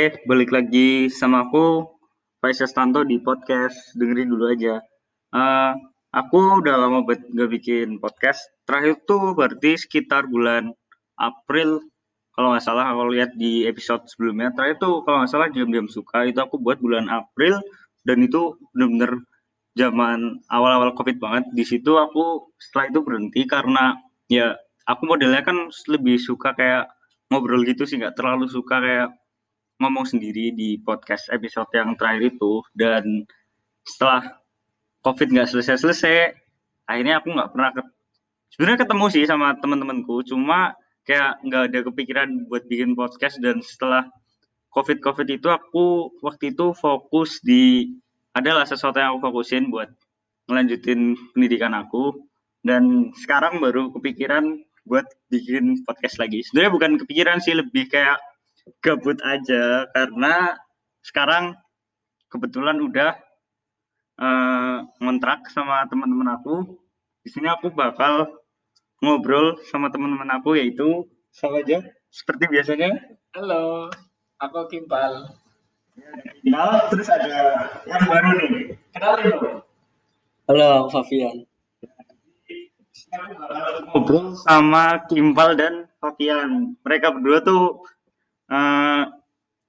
Balik lagi sama aku Faisal Stanto di podcast dengerin dulu aja. Uh, aku udah lama gak bikin podcast. Terakhir tuh berarti sekitar bulan April kalau nggak salah aku lihat di episode sebelumnya. Terakhir tuh kalau nggak salah diam-diam suka itu aku buat bulan April dan itu bener-bener zaman awal-awal covid banget. Di situ aku setelah itu berhenti karena ya aku modelnya kan lebih suka kayak ngobrol gitu sih nggak terlalu suka kayak ngomong sendiri di podcast episode yang terakhir itu dan setelah covid nggak selesai-selesai akhirnya aku nggak pernah ke sebenarnya ketemu sih sama teman-temanku cuma kayak nggak ada kepikiran buat bikin podcast dan setelah covid covid itu aku waktu itu fokus di adalah sesuatu yang aku fokusin buat ngelanjutin pendidikan aku dan sekarang baru kepikiran buat bikin podcast lagi. Sebenarnya bukan kepikiran sih lebih kayak gabut aja karena sekarang kebetulan udah uh, ngontrak sama teman-teman aku. Di sini aku bakal ngobrol sama teman-teman aku yaitu sama aja seperti biasanya. Halo, aku Kimpal. Ya, terus ada yang baru nih. Kenalin dong. Halo, aku Fabian. Ngobrol sama Kimpal dan Fabian. Mereka berdua tuh uh,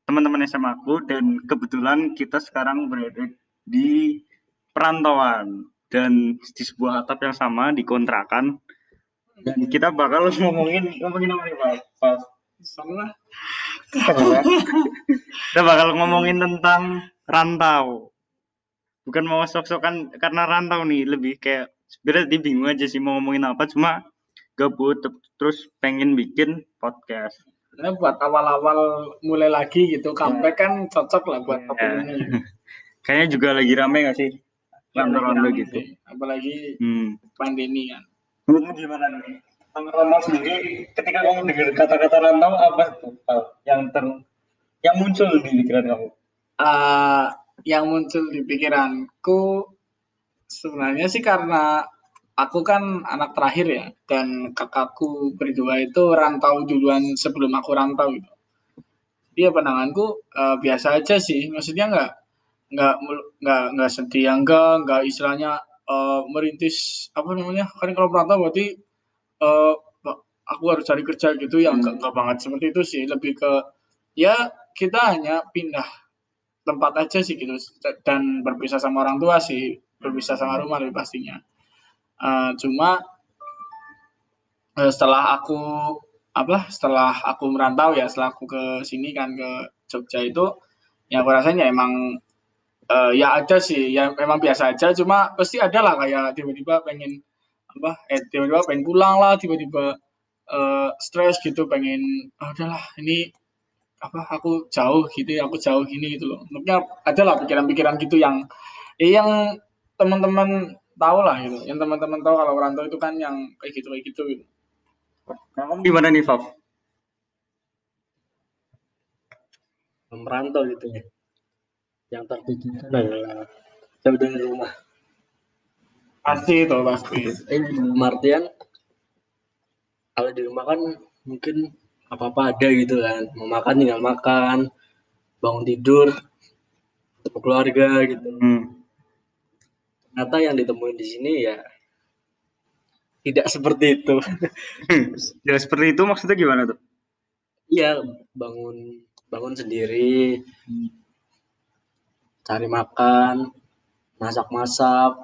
teman-teman SMA aku dan kebetulan kita sekarang berada di perantauan dan di sebuah atap yang sama di kontrakan dan kita bakal ngomongin ngomongin apa nih Pak? Sama. kita bakal ngomongin tentang rantau. Bukan mau sok-sokan karena rantau nih, lebih kayak sebenarnya bingung aja sih mau ngomongin apa, cuma gabut terus pengen bikin podcast. Nah, buat awal-awal mulai lagi gitu, comeback kan cocok lah buat topik Ya. ini. Kayaknya juga lagi rame gak sih? Rantau-rantau Rame gitu. sih. Apalagi Hmm. pandemi kan. Menurutmu gimana nih? Tentang rantau sendiri, ketika kamu dengar kata-kata rantau apa tuh yang ter yang muncul di pikiran kamu? Eh, yang muncul di pikiranku sebenarnya sih karena aku kan anak terakhir ya dan kakakku berdua itu rantau duluan sebelum aku rantau gitu. Dia pandanganku eh, biasa aja sih, maksudnya nggak nggak nggak nggak sedih yang enggak nggak istilahnya eh, merintis apa namanya? Kan kalau merantau berarti eh, aku harus cari kerja gitu. Ya enggak banget seperti itu sih. Lebih ke ya kita hanya pindah tempat aja sih gitu. Dan berpisah sama orang tua sih. Berpisah sama rumah lebih pastinya Eh, cuma eh, setelah aku apa setelah aku merantau ya setelah aku ke sini kan ke Jogja itu ya aku rasanya emang eh, ya ada sih ya memang biasa aja cuma pasti ada lah kayak tiba-tiba pengen apa eh tiba-tiba pengen pulang lah tiba-tiba eh, stres gitu pengen "Ah, udahlah ini apa aku jauh gitu ya aku jauh gini gitu loh. Maksudnya ada lah pikiran-pikiran gitu yang ya yang teman-teman tahu lah gitu yang teman-teman tahu kalau rantau itu kan yang kayak gitu kayak gitu gitu Kamu gimana nih, Fab? merantau gitu ya. Yang terpikirkan adalah jauh dari rumah. pasti itu pasti Eh, dalam artian kalau di rumah kan mungkin apa-apa ada gitu kan. Mau makan tinggal makan, bangun tidur, ketemu keluarga gitu. Hmm. Ternyata yang ditemuin di sini ya tidak seperti itu. ya seperti itu maksudnya gimana tuh? Iya, bangun bangun sendiri, cari makan, masak-masak,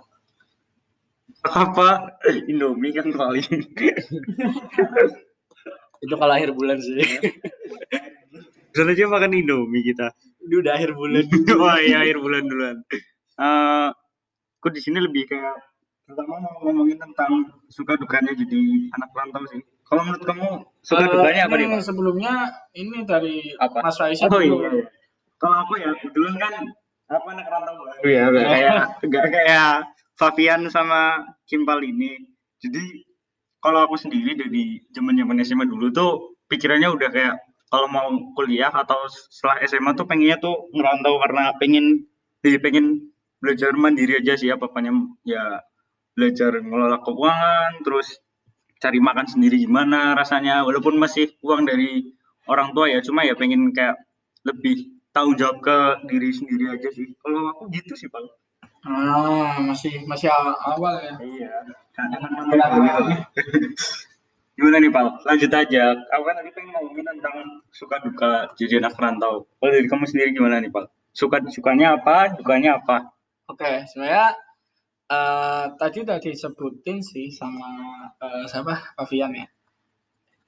Apa? Indomie kan paling. itu kalau akhir bulan sih. Bisa aja makan Indomie kita. Ini udah akhir bulan. oh iya akhir bulan duluan. Eh, aku di sini lebih kayak pertama mau ngomongin tentang suka dukanya jadi anak rantau sih. Kalau menurut kamu suka Eh, dukanya apa nih? Sebelumnya ini dari Apa? Mas Faisal Oh dulu. iya. iya. Kalau aku ya kebetulan kan aku anak rantau baru ya, nggak kayak nggak kayak Fabian sama Kimpal ini. Jadi kalau aku sendiri dari zaman zaman SMA dulu tuh pikirannya udah kayak kalau mau kuliah atau setelah SMA tuh pengennya tuh ngerantau karena pengen jadi pengen belajar mandiri aja sih apa apanya ya belajar ngelola keuangan terus cari makan sendiri gimana rasanya walaupun masih uang dari orang tua ya cuma ya pengen kayak lebih tanggung jawab ke diri sendiri aja sih. Kalau aku gitu sih pak. Ah, masih masih awal ya. iya. Gimana nih pak? Lanjut aja. Aku kan tadi pengen ngomongin tentang suka duka jadi anak rantau. Kalau dari kamu sendiri gimana nih pak? Suka sukanya apa dukanya apa Oke, sebenarnya eh tadi udah disebutin sih sama eh, siapa Pavian ya.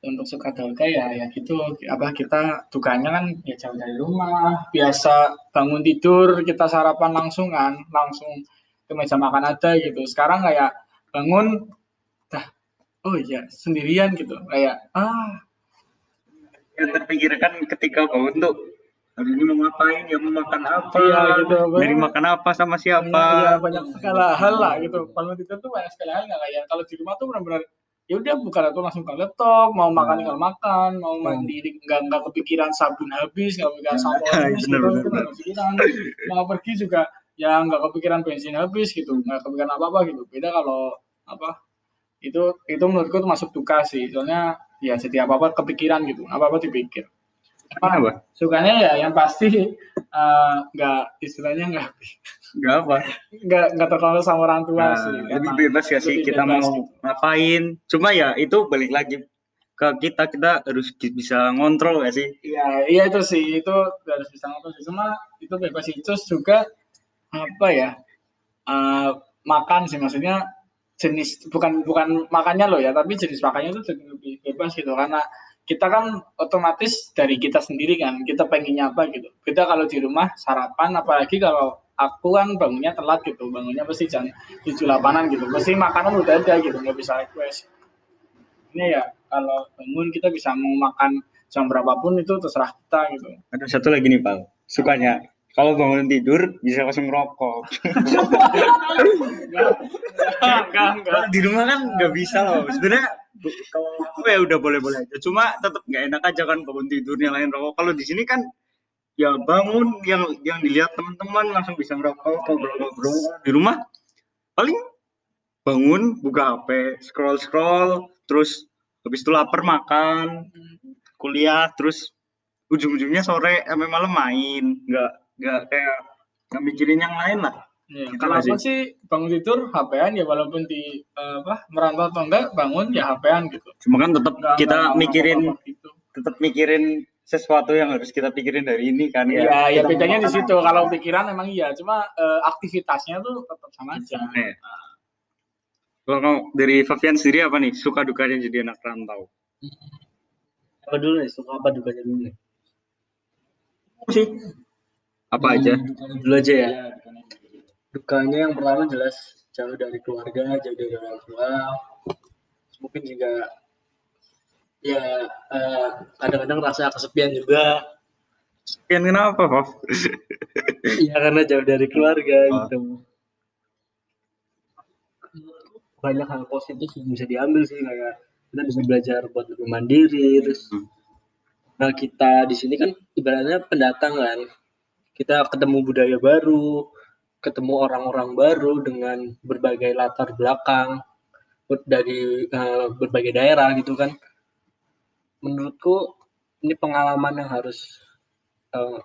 Untuk suka duka ya ya gitu apa kita dukanya kan ya jauh dari rumah, biasa bangun tidur kita sarapan langsung kan, langsung ke meja makan ada gitu. Sekarang kayak bangun dah oh iya sendirian gitu. Kayak ah yang terpikirkan ketika bangun tuh hari ini mau ngapain ya mau makan apa Iya, gitu. dari makan apa sama siapa Iya banyak segala hal lah gitu. Bangun tidur tuh banyak segala hal nggak kayak kalau di rumah tuh benar-benar ya udah buka laptop langsung ke laptop, mau makan tinggal makan, mau mandi nggak nggak kepikiran sabun habis, nggak kepikiran sampo Iya, habis, gitu, bener, itu bener. kepikiran. Mau pergi juga ya nggak kepikiran bensin habis gitu, nggak kepikiran apa apa gitu. Beda kalau apa itu itu menurutku masuk duka sih, soalnya ya setiap apa apa kepikiran gitu, apa apa dipikir. Apa Sukanya ya yang pasti eh, nggak istilahnya nggak nggak apa nggak nggak terkontrol sama orang tua Nah, sih. lebih bebas ya sih kita mau gitu. ngapain cuma ya itu balik lagi ke kita kita harus bisa ngontrol ya sih Iya, iya itu sih itu harus bisa ngatur sih. Cuma itu bebas sih. Terus juga apa ya eh, makan sih maksudnya jenis bukan bukan makannya loh ya tapi jenis makannya itu lebih bebas gitu karena kita kan otomatis dari kita sendiri kan kita pengennya apa gitu. Beda kalau di rumah sarapan apalagi kalau aku kan bangunnya telat gitu bangunnya pasti jam tujuh delapanan gitu. Pasti makanan udah ada gitu nggak bisa request. Ini ya kalau bangun kita bisa mau makan jam berapapun itu terserah kita gitu. Ada satu lagi nih pak. Sukanya kalau bangun tidur bisa langsung ngerokok. Enggak enggak enggak. Di rumah kan nggak bisa loh. Sebenarnya kalau aku ya udah boleh boleh aja. Cuma tetap nggak enak aja kan bangun tidur nyalain rokok. Kalau di sini kan ya bangun yang yang dilihat teman-teman langsung bisa ngerokok ngobrol-ngobrol. Di rumah paling bangun buka HP scroll scroll terus habis itu lapar makan kuliah terus ujung-ujungnya sore sampai malam main. Nggak nggak kayak nggak mikirin yang lain lah Ya, Gitu kalau aku sih bangun tidur HP-an ya walaupun di eh, apa merantau atau enggak bangun ya HP-an gitu. cuma kan tetap Enggak, kita enggak mikirin gitu. tetap mikirin sesuatu yang harus kita pikirin dari ini kan Iya, ya Kita bedanya di situ. Kalau pikiran emang iya, cuma eh, aktivitasnya tuh tetap sama aja. Nih. Kalau kamu dari Fabian sendiri apa nih suka dukanya jadi anak rantau? Apa dulu nih? Suka apa dukanya dulu nih? sih apa aja? Hmm, dukanya dulu aja ya. Dukanya yang pertama jelas jauh dari keluarga, jauh dari orang tua. Mungkin juga ya eh, kadang-kadang rasa kesepian juga. Fabian kenapa, Fav? Iya karena jauh dari keluarga Oh. gitu. Banyak hal positif yang bisa diambil sih kayak kita bisa belajar buat lebih mandiri terus Hmm. nah kita di sini kan ibaratnya pendatang kan kita ketemu budaya baru ketemu orang-orang baru dengan berbagai latar belakang dari eh, berbagai daerah gitu kan menurutku ini pengalaman yang harus eh,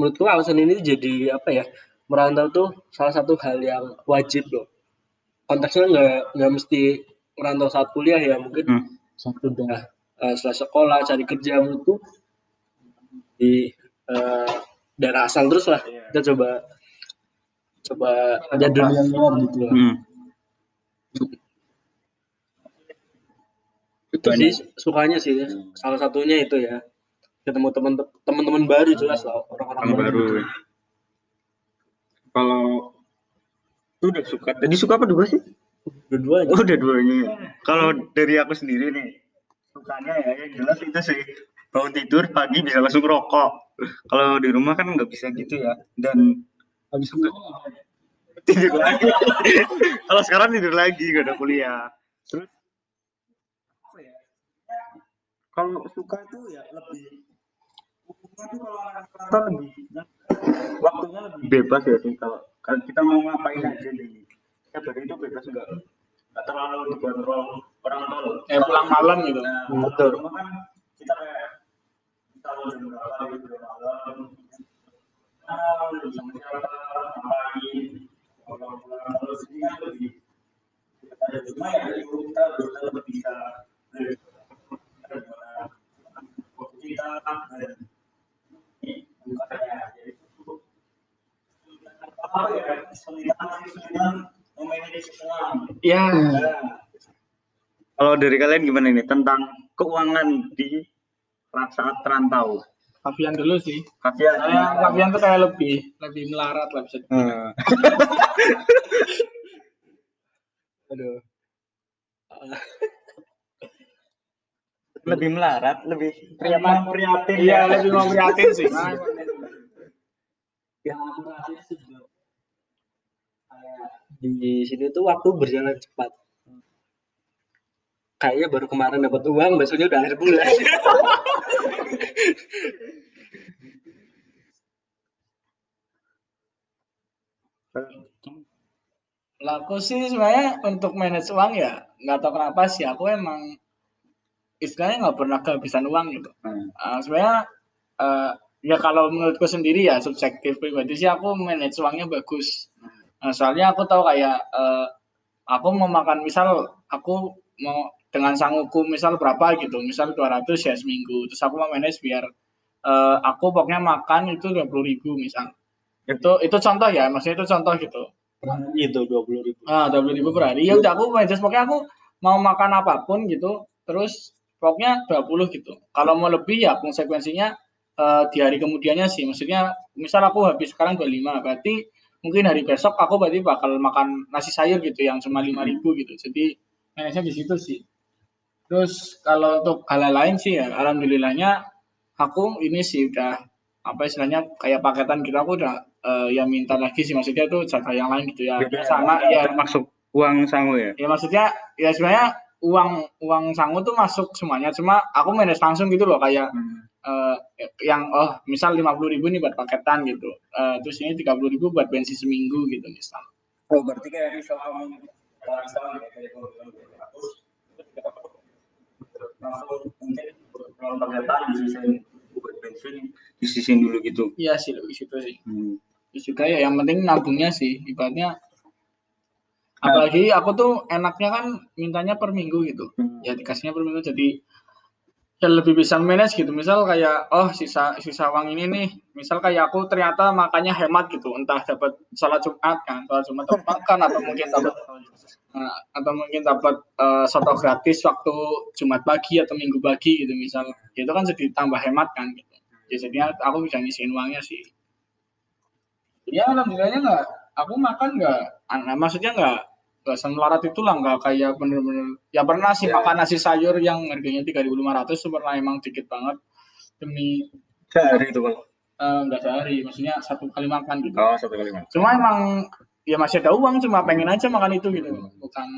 menurutku alasan ini jadi apa ya merantau tuh salah satu hal yang wajib loh konteksnya nggak nggak mesti merantau saat kuliah ya mungkin Hmm. saat udah eh, setelah sekolah cari kerja menurutku di daerah asal terus lah kita coba coba ada dunia luar gitu lah. Hmm. itu sih sukanya sih salah satunya itu ya ketemu teman teman-teman baru jelas lah orang-orang Orang baru. gitu. Kalau itu udah suka. Tadi suka apa dua sih? dua-duanya Oh, udah duanya. ya. Kalau dari aku sendiri nih, sukanya ya yang jelas itu sih bangun tidur pagi bisa langsung rokok. Kalau di rumah kan nggak bisa gitu ya. Dan habis itu tidur lagi. Kalau sekarang tidur lagi gak ada kuliah. Terus ya? Kalau suka itu ya lebih umumnya tuh kalau anak lebih waktunya lebih bebas ya sih kalau kalau kita mau ngapain aja nih. Ya hari itu bebas enggak enggak terlalu dikontrol orang tua. Kayak pulang malam gitu. Nah, Betul. Rumah kan kita kayak ya. Kalau dari kalian gimana nih tentang keuangan di saat rantau? Fabian dulu sih. Kafian. Saya Fabian tuh kayak lebih lebih melarat lah bisa. Hmm. Aduh. lebih melarat, lebih prihatin, prihatin Iya, ya. lebih mau prihatin sih. Nah, Yang aku sih di sini tuh waktu berjalan cepat. Kayaknya baru kemarin dapat uang, besoknya udah akhir bulan. Lah aku sih sebenarnya untuk manage uang ya nggak tahu kenapa sih aku emang istilahnya nggak pernah kehabisan uang gitu. Hmm. Uh, sebenarnya eh, ya kalau menurutku sendiri ya subjektif pribadi sih aku manage uangnya bagus. Nah, soalnya aku tahu kayak eh, aku mau makan misal aku mau dengan sanggupku misal berapa gitu, misal 200 ya seminggu. Terus aku mau manage biar eh, aku pokoknya makan itu 20.000 ribu misal. Itu itu contoh ya, maksudnya itu contoh gitu. itu dua puluh ribu. Ah, dua ribu per hari. Ya udah aku manage pokoknya aku mau makan apa pun gitu, terus pokoknya 20 gitu. Kalau mau lebih ya konsekuensinya eh, di hari kemudiannya sih. Maksudnya misal aku habis sekarang 25, berarti mungkin hari besok aku berarti bakal makan nasi sayur gitu yang cuma 5000 gitu. Jadi manage di situ sih. Terus kalau untuk hal lain sih ya alhamdulillahnya aku ini sih udah apa istilahnya kayak paketan gitu aku udah eh, ya minta lagi sih maksudnya itu jatah yang lain gitu ya. Beda Sama ya termasuk uang sangu ya. ya maksudnya ya sebenarnya uang uang sangu tuh masuk semuanya cuma aku manage langsung gitu loh kayak eh, yang oh misal lima puluh ribu nih buat paketan gitu Eh, terus ini tiga puluh ribu buat bensin seminggu gitu misal Oh berarti kayak misal kamu kalau misal kayak kalau bilang 200, langsung mungkin kalau paketan disisain buat bensin dulu gitu. iya sih lebih situ sih. Hmm. Terus juga ya yang penting nabungnya sih. Ibaratnya apalagi aku tuh enaknya kan mintanya per minggu gitu. Hmm. ya dikasihnya per minggu jadi ya lebih bisa manage gitu. Misal kayak oh sisa sisa uang ini nih. Misal kayak aku ternyata makannya hemat gitu. Entah dapat sholat jumat kan sholat jumat dapat makan atau mungkin dapat Nah, atau mungkin dapat eh, soto gratis waktu jumat pagi atau minggu pagi gitu misal itu kan jadi tambah hemat kan gitu jadinya aku bisa ngisiin uangnya sih ya alhamdulillahnya nggak aku makan nggak aneh maksudnya nggak nggak semelarat itu lah nggak kayak bener-bener ya pernah sih Ya. makan nasi sayur yang harganya 3.500 itu pernah emang dikit banget demi Sehari itu kalau. eh, nggak sehari maksudnya satu kali makan gitu Oh satu kali makan. cuma emang ya masih ada uang cuma pengen aja makan itu gitu. Bukan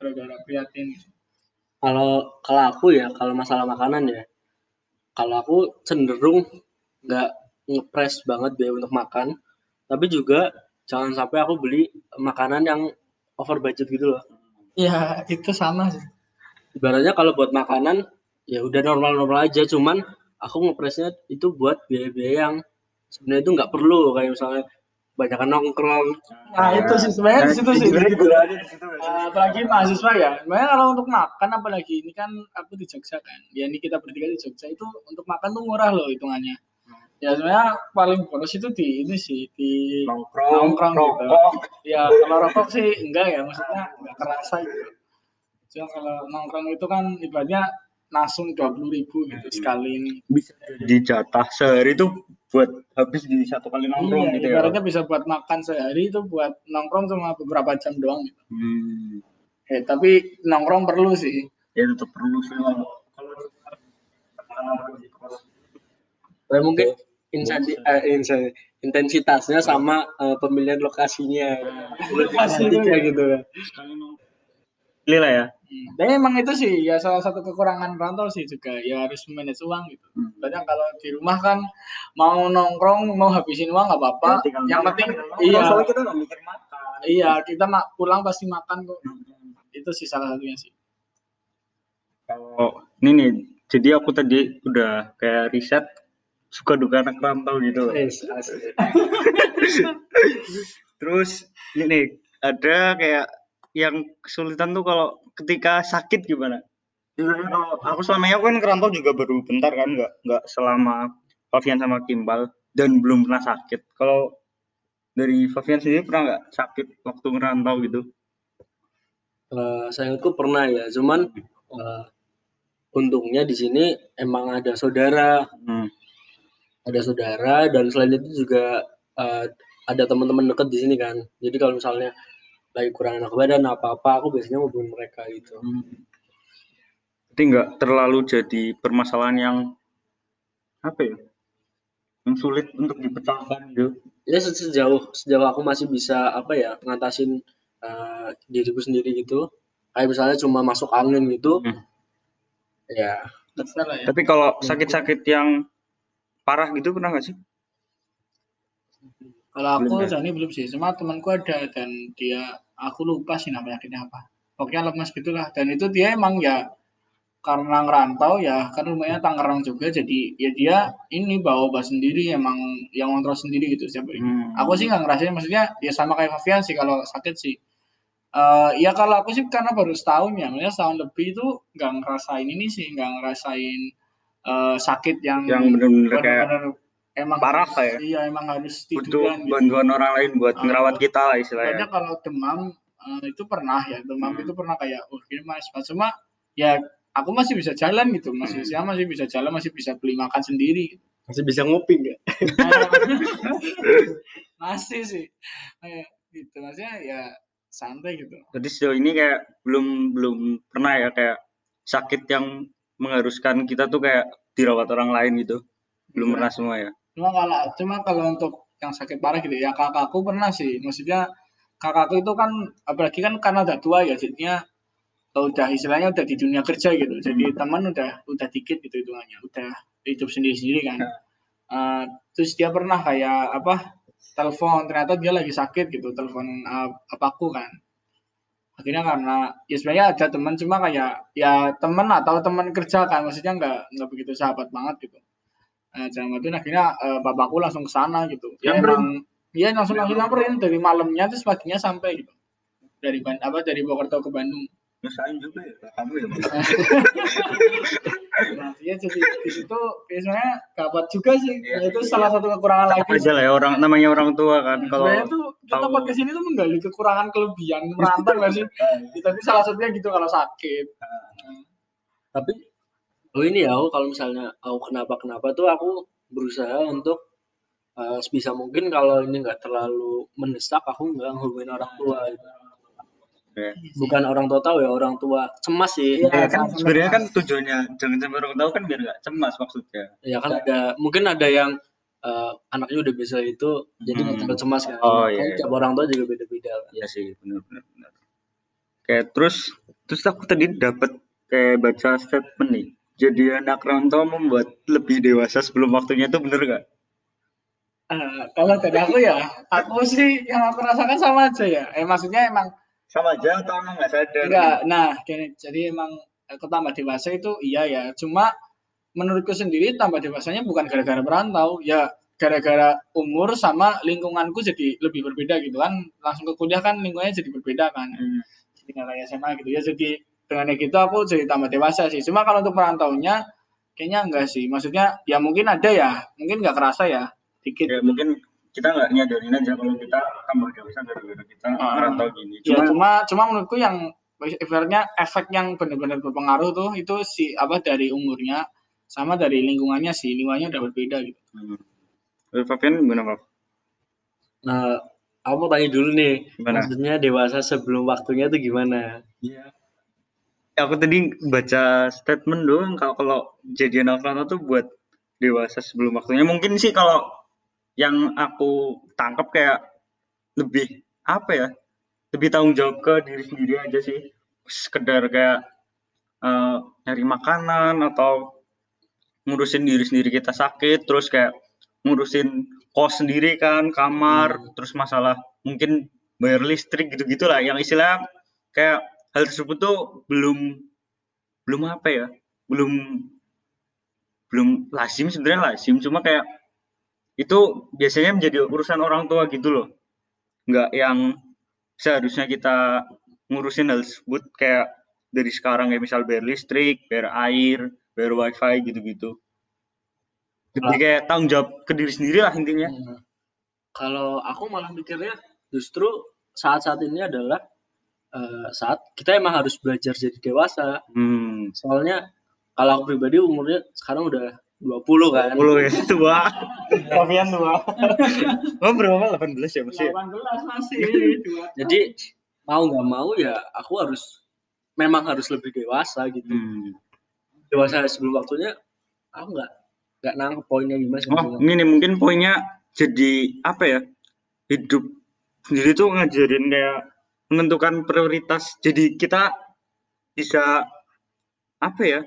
gara-gara prihatin. Gitu. Kalau kalau aku ya, kalau masalah makanan ya, kalau aku cenderung nggak ngepres banget deh untuk makan, tapi juga jangan sampai aku beli makanan yang over budget gitu loh. ya itu sama sih. Ibaratnya kalau buat makanan ya udah normal-normal aja, cuman aku ngepresnya itu buat biaya-biaya yang sebenarnya itu nggak perlu. Kayak misalnya banyakan nongkrong. nah itu sih sebenarnya di situ sih ya. Uh, apalagi mahasiswa ya. Sebenarnya kalau untuk makan apalagi ini kan aku di Jogja kan. Ya ini kita bertiga di Jogja itu untuk makan tuh murah loh hitungannya. Ya sebenarnya paling boros itu di ini sih di Nongkrong, Nongkrong gitu. ya kalau rokok sih enggak ya maksudnya enggak kerasa gitu. Cuma kalau nongkrong itu kan ibaratnya langsung dua puluh ribu gitu sekali ini. Bisa jadi jatah sehari itu buat habis di satu kali nongkrong Iya, gitu ya. ibaratnya bisa buat makan sehari itu buat nongkrong cuma beberapa jam doang gitu. Hmm. Eh, tapi nongkrong perlu sih. Ya tetap perlu sih. Kalau Ya, mungkin insensi- eh, insen- intensitasnya sama eh, pemilihan lokasinya. Lokasi gitu ya. Pilih lah ya. Hmm. Tapi emang itu sih ya salah satu kekurangan rantau sih juga ya harus manage uang gitu. Hmm. Banyak kalau di rumah kan mau nongkrong mau habisin uang nggak apa-apa. Ya, yang penting iya Soalnya kita nggak mikir makan. iya kita mak pulang pasti makan kok. Itu sih salah satunya sih. Kalau ini nih, jadi aku tadi udah kayak riset suka duka anak rantau gitu asli. Terus ini ada kayak yang kesulitan tuh kalau ketika sakit gimana? Misalnya kalau aku selama ini aku kan kerantau juga baru bentar kan, nggak nggak selama Fabian sama Kimbal dan belum pernah sakit. Kalau dari Fabian sendiri pernah nggak sakit waktu ngerantau gitu? Eh, saya itu pernah ya, cuman eh, untungnya di sini emang ada saudara, Hmm. ada saudara dan selain itu juga eh, ada teman-teman dekat di sini kan. Jadi kalau misalnya lagi kurang enak badan apa-apa, aku biasanya hubungin mereka gitu. Jadi nggak terlalu jadi permasalahan yang apa ya? Yang sulit untuk dipecahkan gitu. Ya se- sejauh sejauh aku masih bisa apa ya ngatasin eh, diriku sendiri gitu. Kayak misalnya cuma masuk angin gitu. Hmm. Ya, Terserah ya. Tapi kalau sakit-sakit yang parah gitu pernah nggak sih? Kalau aku Belum? Jani belum sih, cuma temanku ada dan dia aku lupa sih nama penyakitnya apa. Pokoknya lemas gitulah dan itu dia emang ya karena ngerantau ya kan rumahnya Tangerang juga jadi ya dia ini bawa obat sendiri emang yang ngontrol sendiri gitu setiap hari. Hmm. Aku sih nggak ngerasain maksudnya ya sama kayak Fabian sih kalau sakit sih. Eh ya kalau aku sih karena baru setahun ya, maksudnya setahun lebih itu nggak ngerasain ini sih, nggak ngerasain eh, sakit yang yang benar-benar kayak benar-benar emang parah harus- kayak iya emang harus butuh gitu. bantuan orang lain buat ngerawat kita lah istilahnya. kalau demam eh, itu pernah ya, demam Hmm. itu pernah kayak oh gini mas, Mas. cuma ya aku masih bisa jalan gitu, masih Hmm. saya masih bisa jalan, masih bisa beli makan sendiri. gitu. masih bisa ngopi nggak? masih sih, kayak gitu maksudnya ya santai gitu. Jadi sejauh ini kayak belum belum pernah ya kayak sakit yang mengharuskan kita tuh kayak dirawat orang lain gitu. Belum Iya. pernah semua ya. Cuma kalau cuma kalau untuk yang sakit parah gitu ya kakakku pernah sih, maksudnya kakakku itu kan apalagi kan karena udah tua ya jadinya udah istilahnya udah di dunia kerja gitu. Jadi teman udah udah dikit gitu hitungannya udah hidup sendiri sendiri kan Eh, terus dia pernah kayak apa telepon ternyata dia lagi sakit gitu telepon uh, papaku kan. Akhirnya karena ya sebenarnya ada teman cuma kayak ya teman atau teman kerja kan maksudnya nggak nggak begitu sahabat banget gitu Nah, dalam itu akhirnya eh, bapakku langsung ke sana gitu. Ya emang iya langsung langsung nyamperin dari malamnya terus paginya sampai gitu. Dari Ban- apa dari Purwokerto ke Bandung. Nyusahin juga ya kamu ya. Nah, iya jadi di situ biasanya gawat juga sih. Iya Nah, itu sih, salah satu kekurangan lagi. Aja lah ya orang namanya orang tua kan kalau Sebenarnya tuh kita tahu- podcast ini tuh menggali kekurangan kelebihan merantau nggak sih? Tapi salah satunya gitu kalau sakit. tapi oh ini ya aku kalau misalnya aku kenapa kenapa tuh aku berusaha untuk eh, sebisa mungkin kalau ini nggak terlalu mendesak aku nggak ngehubungin orang tua gitu. ya. bukan orang tua tahu ya orang tua cemas sih Iya. Ya, kan sebenarnya kan tujuannya jangan sampai orang tahu kan biar nggak cemas maksudnya. ya kan ada mungkin ada yang eh, anaknya udah bisa itu jadi nggak Hmm. terlalu cemas kan Oh, Kan iya, iya. tiap orang tua juga beda-beda kan. Iya sih benar benar benar. Kayak terus terus aku tadi dapat kayak baca statement nih. Jadi anak rantau membuat lebih dewasa sebelum waktunya itu bener nggak? Eh, kalau dari aku ya, aku sih yang aku rasakan sama aja ya. Eh maksudnya emang Sama aja atau emang nggak sadar? Enggak, nah gini, jadi emang aku tambah dewasa itu iya ya, cuma menurutku sendiri tambah dewasanya bukan gara-gara merantau, ya gara-gara umur sama lingkunganku jadi lebih berbeda gitu kan, langsung ke kuliah kan lingkungannya jadi berbeda kan, Hmm. jadi nggak kayak SMA gitu ya, jadi dengan gitu aku jadi tambah dewasa sih, cuma kalau untuk merantaunya kayaknya enggak sih, maksudnya ya mungkin ada ya, mungkin nggak kerasa ya, dikit. Ya mungkin kita nggak nyadarin aja kalau kita tambah dewasa gara-gara kita Ah. merantau gini. Ya, Cuma cuma cuma menurutku yang ibaratnya efek yang benar-benar berpengaruh tuh itu si apa dari umurnya sama dari lingkungannya sih lingkungannya udah berbeda gitu. Hmm. Fabian gimana Pak? nah aku mau tanya dulu nih Gimana? maksudnya dewasa sebelum waktunya tuh gimana Iya. Aku tadi baca statement doang kalau kalau jadi anak rantau tuh buat dewasa sebelum waktunya. Mungkin sih kalau yang aku tangkap kayak lebih apa ya? Lebih tanggung jawab ke diri sendiri aja sih. Sekedar kayak eh, nyari makanan atau ngurusin diri sendiri kita sakit, terus kayak ngurusin kos sendiri kan, kamar, terus masalah mungkin bayar listrik gitu-gitu lah. Yang istilah kayak hal tersebut tuh belum belum apa ya belum belum lazim sebenarnya lazim. Cuma kayak itu biasanya menjadi urusan orang tua gitu loh. Nggak yang seharusnya kita ngurusin hal tersebut kayak dari sekarang kayak misal bayar listrik bayar air bayar wifi gitu-gitu. Jadi kayak tanggung jawab ke diri sendiri lah intinya. Hmm. Kalau aku malah mikirnya justru saat-saat ini adalah eh, saat kita emang harus belajar jadi dewasa. hmm Soalnya kalau aku pribadi umurnya sekarang udah 20 kan. 10 ya tua Fabian tua oh berapa 18 ya masih 18 masih. dua Jadi mau nggak mau ya aku harus memang harus lebih dewasa gitu. hmm. Dewasa sebelum waktunya aku nggak nggak nangkep poinnya gimana Oh, sebetulnya. ini nih, mungkin poinnya jadi apa ya? Hidup sendiri tuh ngajarin kayak menentukan prioritas. Jadi kita bisa apa ya?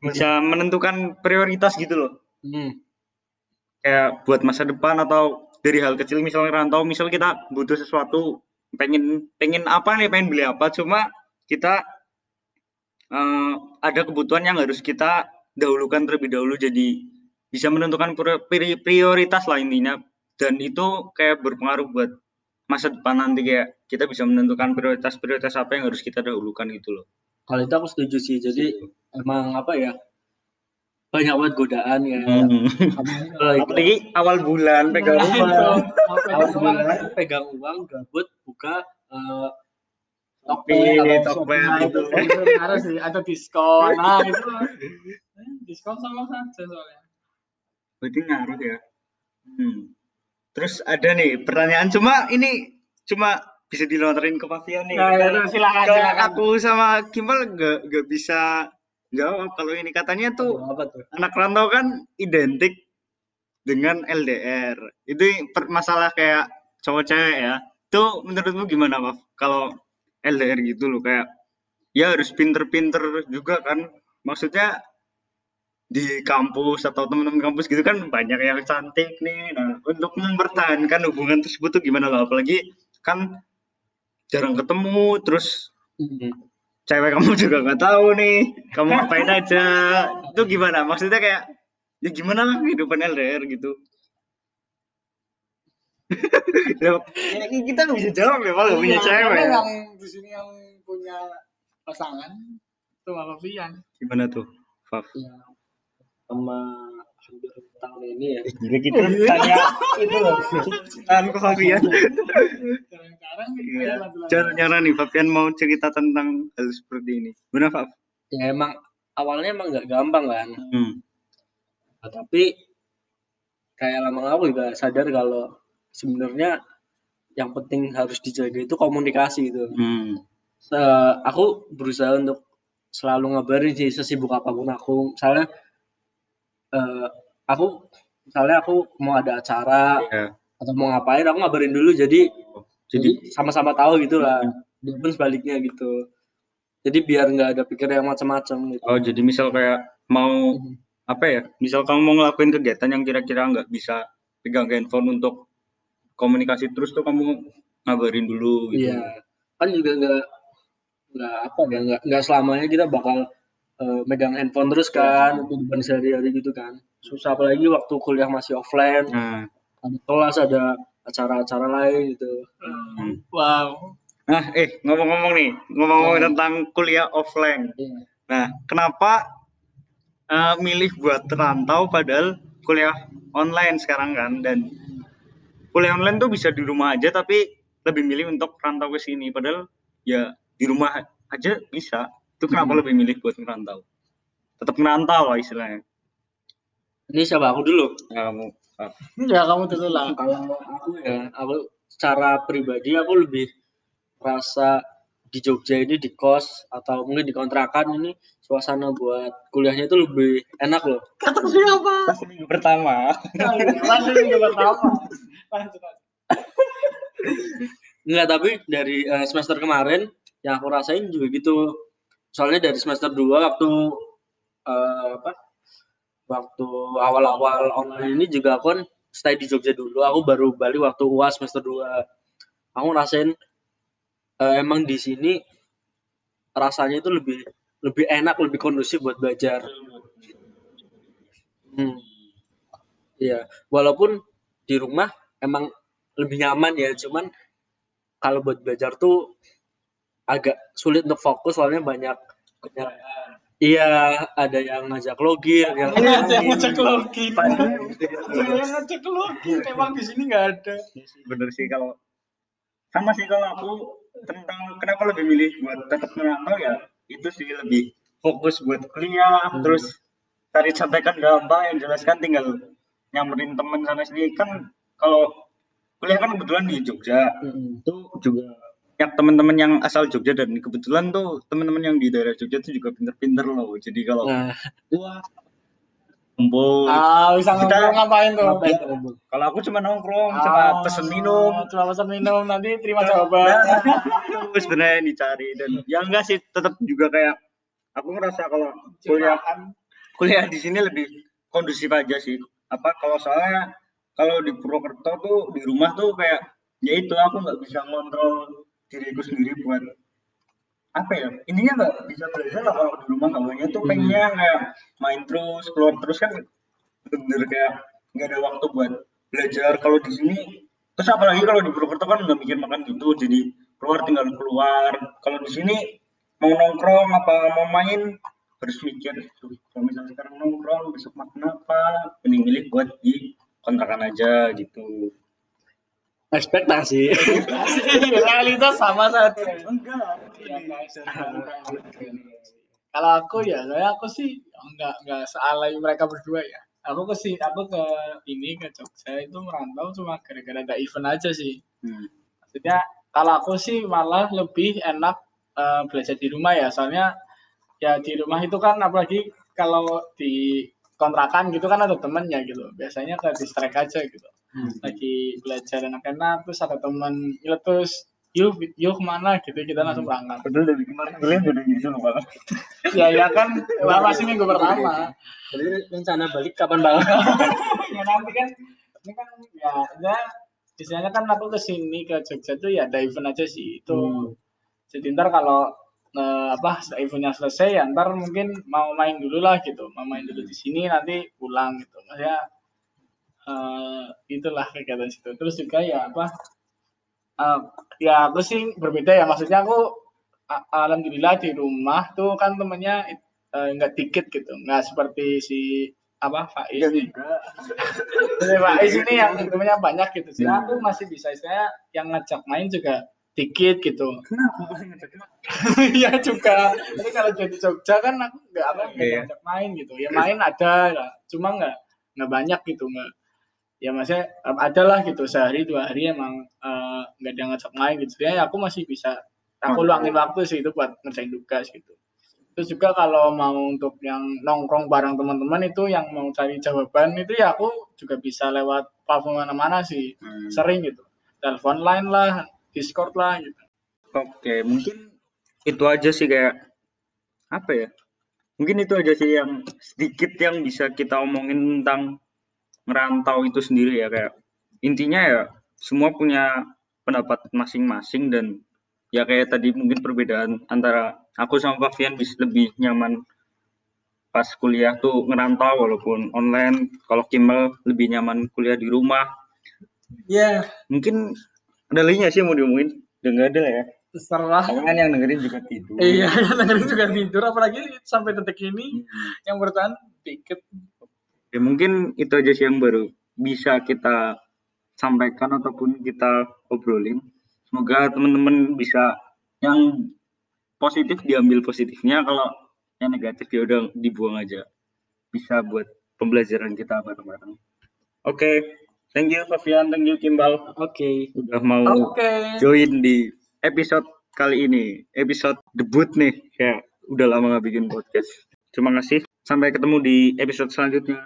Bisa menentukan prioritas gitu loh. Hmm. Kayak buat masa depan atau dari hal kecil misalnya rantau, misal kita butuh sesuatu, pengen pengen apa nih, pengen beli apa, cuma kita eh, ada kebutuhan yang harus kita dahulukan terlebih dahulu jadi bisa menentukan pri- pri- prioritas lah intinya dan itu kayak berpengaruh buat masa depan nanti kayak kita bisa menentukan prioritas-prioritas apa yang harus kita dahulukan gitu loh. Kalau itu aku setuju sih. Jadi emang apa ya banyak banget godaan ya. Hmm. Apalagi awal bulan pegang Nah, itu. awal bulan pegang uang gabut buka eh, Shopee, Tokped atau Tokped Nah, gitu. itu itu harus sih ada diskon. Nah, itu diskon sama saja soalnya. Berarti ngaruh ya. Hmm. Terus ada nih pertanyaan cuma ini cuma bisa dilontarin ke Pavian nih. Nah, itu silakan Kalau silakan. aku sama Kimbal nggak nggak bisa jawab kalau ini katanya tuh apa tuh? anak rantau kan identik dengan LDR. Itu masalah kayak cowok cewek ya. Itu menurutmu gimana, Maf? Kalau LDR gitu loh kayak ya harus pinter-pinter juga kan. Maksudnya di kampus atau teman-teman kampus gitu kan banyak yang cantik nih. Nah, untuk mempertahankan hubungan tersebut tuh gimana loh? Apalagi kan jarang ketemu terus Hmm. cewek kamu juga nggak tahu nih kamu ngapain aja itu gimana maksudnya kayak ya gimana lah kehidupan LDR gitu ya, kita nggak bisa jawab ya kalau punya Iya, cewek yang di sini yang punya pasangan itu Mbak Fian. gimana tuh Faf Ya, sama hampir tahun ini ya. gila kita tanya itu loh cintaan ke Fabian Sekarang iya caranya nih Fabian mau cerita tentang hal seperti ini benar Faf Ya emang awalnya emang nggak gampang kan. hmm. Nah, tapi kayak lama aku juga sadar kalau sebenarnya yang penting harus dijaga itu komunikasi gitu. Hmm. Se- aku berusaha untuk selalu ngabarin sih sesibuk apa pun aku. Misalnya eh, aku misalnya aku mau ada acara ya atau mau ngapain aku ngabarin dulu jadi jadi jadi sama-sama tahu gitu lah. Dia pun sebaliknya gitu. Jadi biar nggak ada pikir yang macam-macam gitu. oh jadi misal kayak mau Mhm. apa ya misal kamu mau ngelakuin kegiatan yang kira-kira nggak bisa pegang handphone untuk komunikasi terus tuh kamu ngabarin dulu gitu Iya, kan juga nggak nggak apa ya nggak nggak selamanya kita bakal eh, megang handphone terus kan untuk beban sehari-hari gitu kan. Susah apalagi waktu kuliah masih offline, nah ada kelas, ada acara-acara lain gitu. Hmm. Wow. nah eh ngomong-ngomong nih ngomong-ngomong Hmm. tentang kuliah offline Iya. nah kenapa eh, milih buat rantau padahal kuliah online sekarang kan dan kuliah online tuh bisa di rumah aja tapi lebih milih untuk rantau ke sini padahal ya di rumah aja bisa itu kenapa Hmm. lebih milih buat ngerantau tetap ngerantau lah istilahnya Ini siapa aku dulu? ya, kamu Ya kamu dulu lah. Kalau aku ya, aku secara pribadi aku lebih rasa di Jogja ini di kos atau mungkin di kontrakan ini suasana buat kuliahnya itu lebih enak loh. Kata siapa? pas minggu pertama Lanjut yang pertama. Lanjut. Enggak, tapi dari eh, semester kemarin yang aku rasain juga gitu. Soalnya dari semester 2 waktu eh, apa? Waktu awal-awal online ini juga aku kan stay di Jogja dulu. Aku baru balik waktu UAS semester 2. Aku rasain eh, emang di sini rasanya itu lebih lebih enak, lebih kondusif buat belajar. Hmm. Iya, walaupun di rumah emang lebih nyaman ya, cuman kalau buat belajar tuh agak sulit untuk fokus soalnya banyak banyak iya ada yang ngajak login yang Ada yang ngajak login. Padahal- Ada yang ngajak login. Emang di sini nggak ada. bener sih kalau sama sih kalau aku tentang kenapa lebih milih buat tetap merantau ya itu sih lebih fokus buat kuliah Hmm. terus cari contekan gampang yang jelaskan tinggal nyamperin temen sana sini kan kalau kuliah kan kebetulan di Jogja Mm-mm. itu juga banyak teman-teman yang asal Jogja dan kebetulan tuh teman-teman yang di daerah Jogja tuh juga pinter-pinter loh. Jadi kalau nah. wah kumpul. Ah, bisa Kita- ngapain tuh? ngapain? Tuh Bung? kalau aku cuma nongkrong cuma Ah, pesen minum. Cuma pesen minum nanti terima jawaban. Nah, itu sebenarnya dicari dan ya enggak sih tetap juga kayak aku ngerasa kalau kuliah kuliah di sini lebih kondusif aja sih. Apa kalau soalnya kalau di Purwokerto tuh di rumah tuh kayak ya itu aku nggak bisa ngontrol diriku sendiri buat apa ya intinya nggak bisa belajar lah kalau di rumah awalnya tuh Hmm. pengennya kayak main terus keluar terus kan bener kayak nggak ada waktu buat belajar. Kalau di sini terus apalagi kalau di Purwokerto kan nggak mikir makan gitu jadi keluar tinggal keluar. Kalau di sini mau nongkrong apa mau main harus mikir "Duh, kalau misalnya sekarang nongkrong besok makan apa? Mending milih buat di kontrakan aja gitu ekspektasi Realitas sama saja. enggak Iya, guys. Kalau aku ya, saya aku sih nggak nggak sealai mereka berdua ya. Aku ke sini, aku ke ini ke Jogja itu merantau cuma gara-gara ada event aja sih. Hmm. Maksudnya kalau aku sih malah lebih enak eh, belajar di rumah ya, soalnya ya di rumah itu kan apalagi kalau di kontrakan gitu kan ada temennya gitu. Biasanya ke distract aja gitu. Hmm. Lagi belajar enak-enak terus ada temen nyeletus, yuk yuk ke mana? Gitu kita langsung berangkat. Padahal dari kemarin kalian udah gitu loh banget ya ya kan lah masih minggu pertama. Jadi rencana balik kapan bang? Ya nanti kan ini kan ya ya biasanya kan aku ke sini ke Jogja tuh ya ada event aja sih itu. Hmm. jadi ntar kalau eh, apa eventnya selesai ya ntar mungkin mau main dulu lah gitu. Mau main dulu di sini nanti pulang gitu. Maksudnya eh, itulah kegiatan situ terus juga ya apa eh, ya aku sih berbeda ya maksudnya aku alhamdulillah di rumah tuh kan temennya eh, nggak dikit gitu nggak seperti si apa Faiz nih Jadi Faiz ini yang temennya banyak gitu sih aku masih bisa saya yang ngajak main juga dikit gitu Iya juga. Tapi kalau jadi Jogja kan aku nggak apa nggak Iya. diajak main gitu. Ya main ada lah. Cuma nggak nggak banyak gitu nggak. Ya maksudnya eh, ada lah gitu sehari dua hari emang eh, nggak ada yang ngajak main gitu. Ya aku masih bisa. Aku Hmm. luangin waktu sih itu buat ngerjain tugas gitu. Terus juga kalau mau untuk yang nongkrong bareng teman-teman itu yang mau cari jawaban itu ya aku juga bisa lewat platform mana-mana sih. Hmm. Sering gitu. Telepon line lah, Discord lah gitu. Oke, mungkin itu aja sih kayak apa ya? Mungkin itu aja sih yang sedikit yang bisa kita omongin tentang merantau itu sendiri ya kayak intinya ya semua punya pendapat masing-masing dan ya kayak tadi mungkin perbedaan antara aku sama Pavian bisa lebih nyaman pas kuliah tuh ngerantau walaupun online kalau Kimmel lebih nyaman kuliah di rumah Ya, mungkin ada lainnya sih mau diomongin udah nggak ada ya terserah. Kan yang dengerin juga tidur. Iya, yang dengerin juga tidur, apalagi sampai detik ini yang bertahan dikit. Ya mungkin itu aja sih yang baru bisa kita sampaikan ataupun kita obrolin. Semoga teman-teman bisa yang positif diambil positifnya, kalau yang negatif ya udah dibuang aja. Bisa buat pembelajaran kita bareng-bareng. Oke, thank you Fabian, thank you Kimbal Oke. udah mau Oke. join di episode kali ini. Episode debut nih. Ya, udah lama nggak bikin podcast. Terima kasih. Sampai ketemu di episode selanjutnya.